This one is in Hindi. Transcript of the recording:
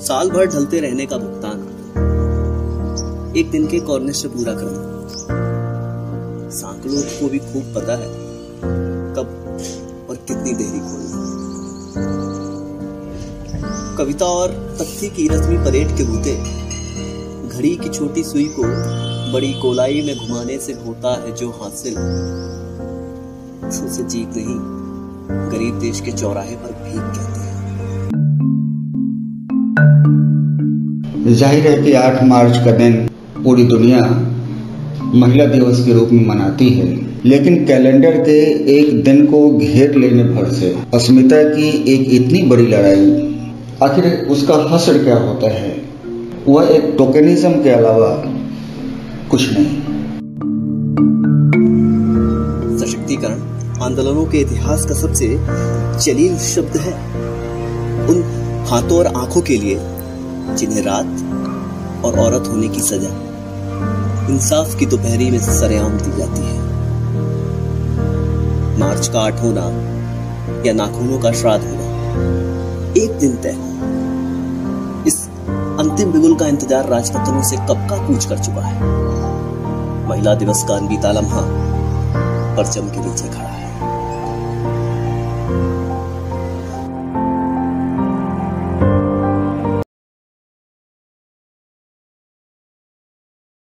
साल भर ढलते रहने का भुगतान। एक दिन के कॉर्निश से पूरा करना सांकड़ों को भी खूब पता है कब और कितनी देरी खोलना कविता और तथ्य की रस्मी परेड के बूते, घड़ी की छोटी सुई को बड़ी कोलाई में घुमाने से होता है जो हासिल। उसे जीत नहीं, गरीब देश के चौराहे पर भीख कहते ज़ाहिर है कि 8 मार्च का दिन पूरी दुनिया महिला दिवस के रूप में मनाती है। लेकिन कैलेंडर के एक दिन को घेर लेने भर से अस्मिता की एक इतनी बड़ी लड़ाई, आखिर उसका हसर क्या होता है? वह एक टोकनिज्म के अलावा कुछ नहीं। सशक्तिकरण आंदोलनों के इतिहास का सबसे जलील शब्द है। उन हाथों और आँखों के लिए जिन्हें रात और औरत होने की सजा, इंसाफ की दोपहरी में सरेआम दी जाती है। मार्च का आठ होना या नाखूनों का श्राद्ध होना, एक दिन तय हो। इस अंतिम बिगुल का इंतज़ार राजपत्रों से कब का कूच कर चुका है? महिला दिवस का अनबीता लम्हा, परचम के नीचे खड़ा है।